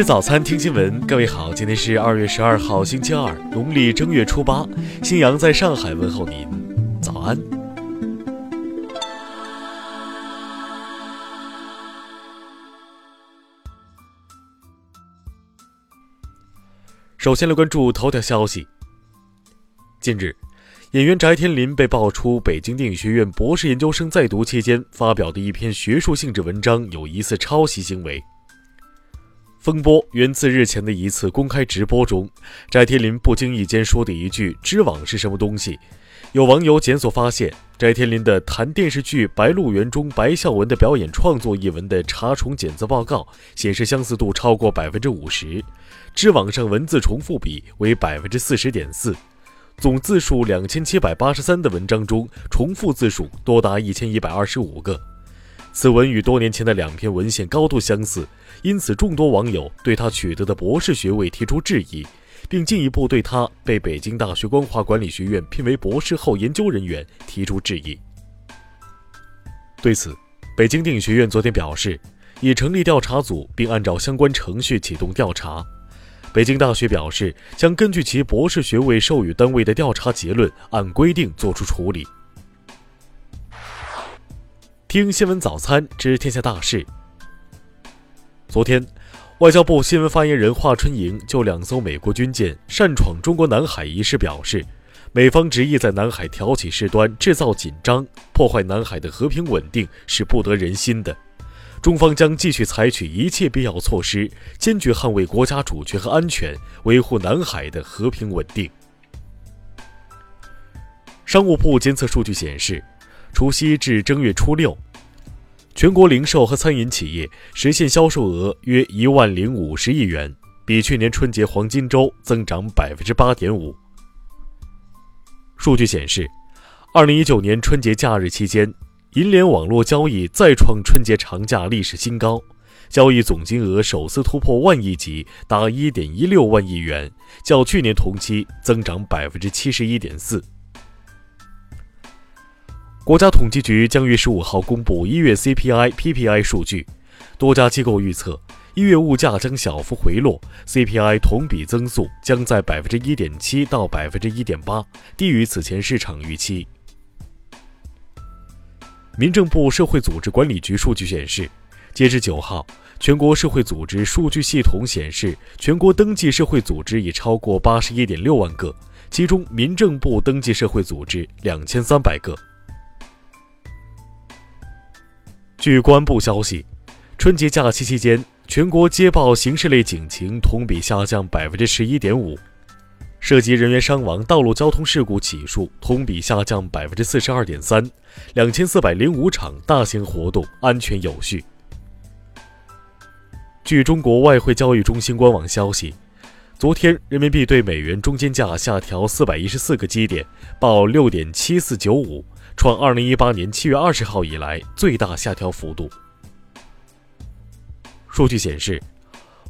吃早餐，听新闻。各位好，今天是二月十二号，星期二，农历正月初八。新阳在上海问候您，早安。首先来关注头条消息。近日，演员翟天临被爆出北京电影学院博士研究生在读期间发表的一篇学术性质文章有疑似抄袭行为。风波源自日前的一次公开直播中，翟天临不经意间说的一句“知网是什么东西”。有网友检索发现，翟天临的谈电视剧《白鹿原》中白孝文的表演创作一文的查重检测报告显示相似度超过百分之五十，知网上文字重复比为百分之四十点四，总字数两千七百八十三的文章中，重复字数多达一千一百二十五个。此文与多年前的两篇文献高度相似，因此众多网友对他取得的博士学位提出质疑，并进一步对他被北京大学光华管理学院聘为博士后研究人员提出质疑。对此，北京电影学院昨天表示，已成立调查组，并按照相关程序启动调查。北京大学表示，将根据其博士学位授予单位的调查结论，按规定作出处理。听新闻早餐知天下大事。昨天，外交部新闻发言人华春莹就两艘美国军舰擅闯中国南海一事表示，美方执意在南海挑起事端、制造紧张、破坏南海的和平稳定是不得人心的。中方将继续采取一切必要措施，坚决捍卫国家主权和安全，维护南海的和平稳定。商务部监测数据显示。除夕至正月初六，全国零售和餐饮企业实现销售额约一万零五十亿元，比去年春节黄金周增长百分之八点五。数据显示，二零一九年春节假日期间，银联网络交易再创春节长假历史新高，交易总金额首次突破万亿级，达一点一六万亿元，较去年同期增长百分之七十一点四。国家统计局将于十五号公布一月 CPI、PPI 数据，多家机构预测一月物价将小幅回落，CPI 同比增速将在百分之一点七到百分之一点八，低于此前市场预期。民政部社会组织管理局数据显示，截至九号，全国社会组织数据系统显示，全国登记社会组织已超过八十一点六万个，其中民政部登记社会组织两千三百个。据公安部消息，春节假期期间，全国接报刑事类警情同比下降百分之十一点五，涉及人员伤亡道路交通事故起数同比下降百分之四十二点三，两千四百零五场大型活动安全有序。据中国外汇交易中心官网消息，昨天人民币对美元中间价下调四百一十四个基点，报六点七四九五。创二零一八年七月二十号以来最大下调幅度。数据显示，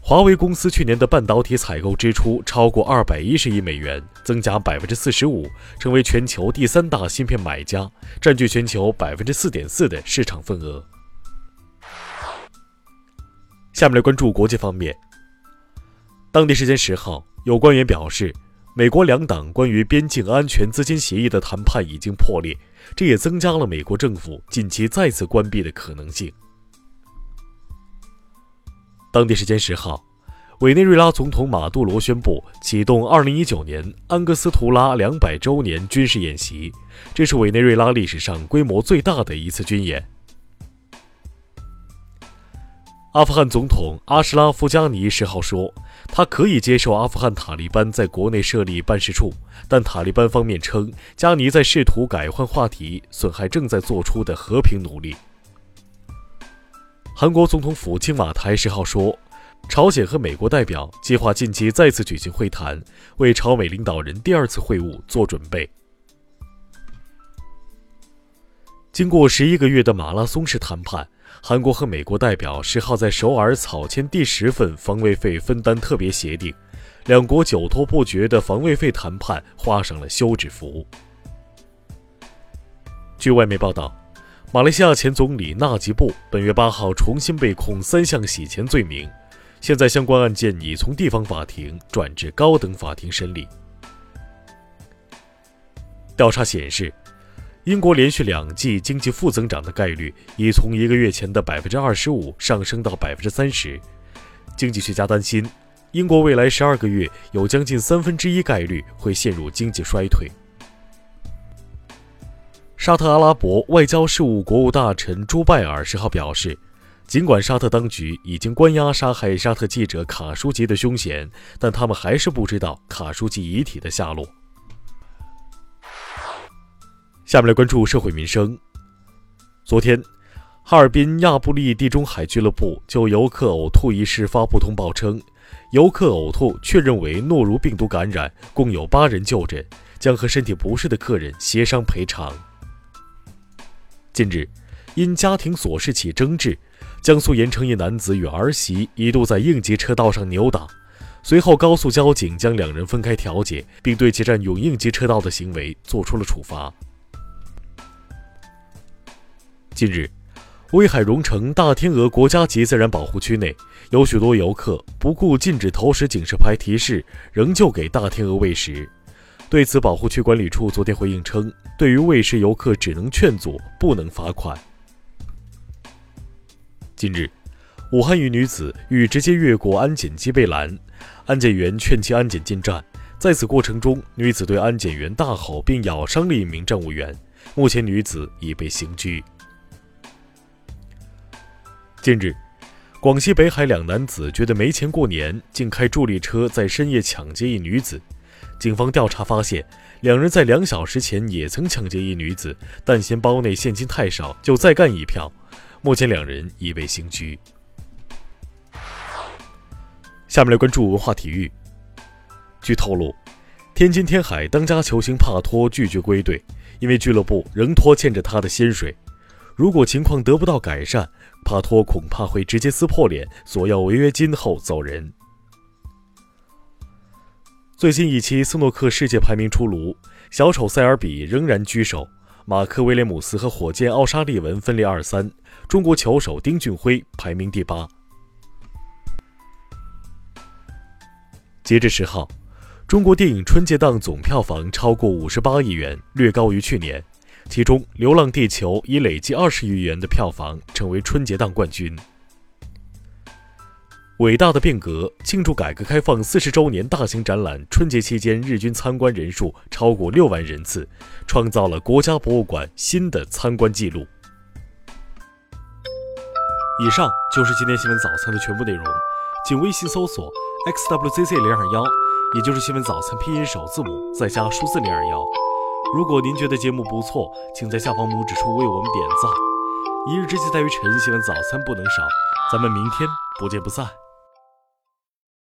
华为公司去年的半导体采购支出超过二百一十亿美元，增加百分之四十五，成为全球第三大芯片买家，占据全球百分之四点四的市场份额。下面来关注国际方面。当地时间十号，有官员表示。美国两党关于边境安全资金协议的谈判已经破裂，这也增加了美国政府近期再次关闭的可能性。当地时间十号，委内瑞拉总统马杜罗宣布启动二零一九年安哥斯图拉两百周年军事演习，这是委内瑞拉历史上规模最大的一次军演。阿富汗总统阿什拉夫·加尼十号说，他可以接受阿富汗塔利班在国内设立办事处，但塔利班方面称，加尼在试图改换话题，损害正在做出的和平努力。韩国总统府青瓦台十号说，朝鲜和美国代表计划近期再次举行会谈，为朝美领导人第二次会晤做准备。经过十一个月的马拉松式谈判。韩国和美国代表十号在首尔草签第十份防卫费分担特别协定，两国久拖不决的防卫费谈判画上了休止符。据外媒报道，马来西亚前总理纳吉布本月八号重新被控三项洗钱罪名，现在相关案件已从地方法庭转至高等法庭审理。调查显示，英国连续两季经济负增长的概率已从一个月前的百分之二十五上升到百分之三十。经济学家担心，英国未来十二个月有将近三分之一概率会陷入经济衰退。沙特阿拉伯外交事务国务大臣朱拜尔十号表示。尽管沙特当局已经关押杀害沙特记者卡舒吉的凶嫌，但他们还是不知道卡舒吉遗体的下落。下面来关注社会民生。昨天，哈尔滨亚布力地中海俱乐部就游客呕吐一事发布通报称，游客呕吐确认为诺如病毒感染，共有八人就诊，将和身体不适的客人协商赔偿。近日，因家庭琐事起争执。江苏盐城一男子与儿媳一度在应急车道上扭打，随后高速交警将两人分开调解，并对其占用应急车道的行为作出了处罚。近日，威海荣成大天鹅国家级自然保护区内有许多游客不顾禁止投食警示牌提示，仍旧给大天鹅喂食。对此，保护区管理处昨天回应称，对于喂食游客只能劝阻，不能罚款。近日，武汉一女子欲直接越过安检机被拦，安检员劝其安检进站。在此过程中，女子对安检员大吼并咬伤了一名站务员。目前，女子已被刑拘。近日，广西北海两男子觉得没钱过年，竟开助力车在深夜抢劫一女子。警方调查发现，两人在两小时前也曾抢劫一女子，但嫌包内现金太少，就再干一票。目前两人已被刑拘。下面来关注文化体育。据透露，天津天海当家球星帕托拒绝归队，因为俱乐部仍拖欠着他的薪水。如果情况得不到改善，帕托恐怕会直接撕破脸，索要违约金后走人。最新一期斯诺克世界排名出炉，小丑塞尔比仍然居首。马克·威廉姆斯和火箭奥沙利文分列二三，中国球手丁俊晖排名第八。截至十号，中国电影春节档总票房超过五十八亿元，略高于去年。其中，《流浪地球》以累计二十亿元的票房成为春节档冠军。伟大的变革庆祝改革开放四十周年大型展览，春节期间日均参观人数超过六万人次，创造了国家博物馆新的参观记录。以上就是今天新闻早餐的全部内容，请微信搜索 xwzc 零二幺，也就是新闻早餐拼音首字母再加数字零二幺。如果您觉得节目不错，请在下方拇指处为我们点赞。一日之计在于晨，新闻早餐不能少，咱们明天不见不散。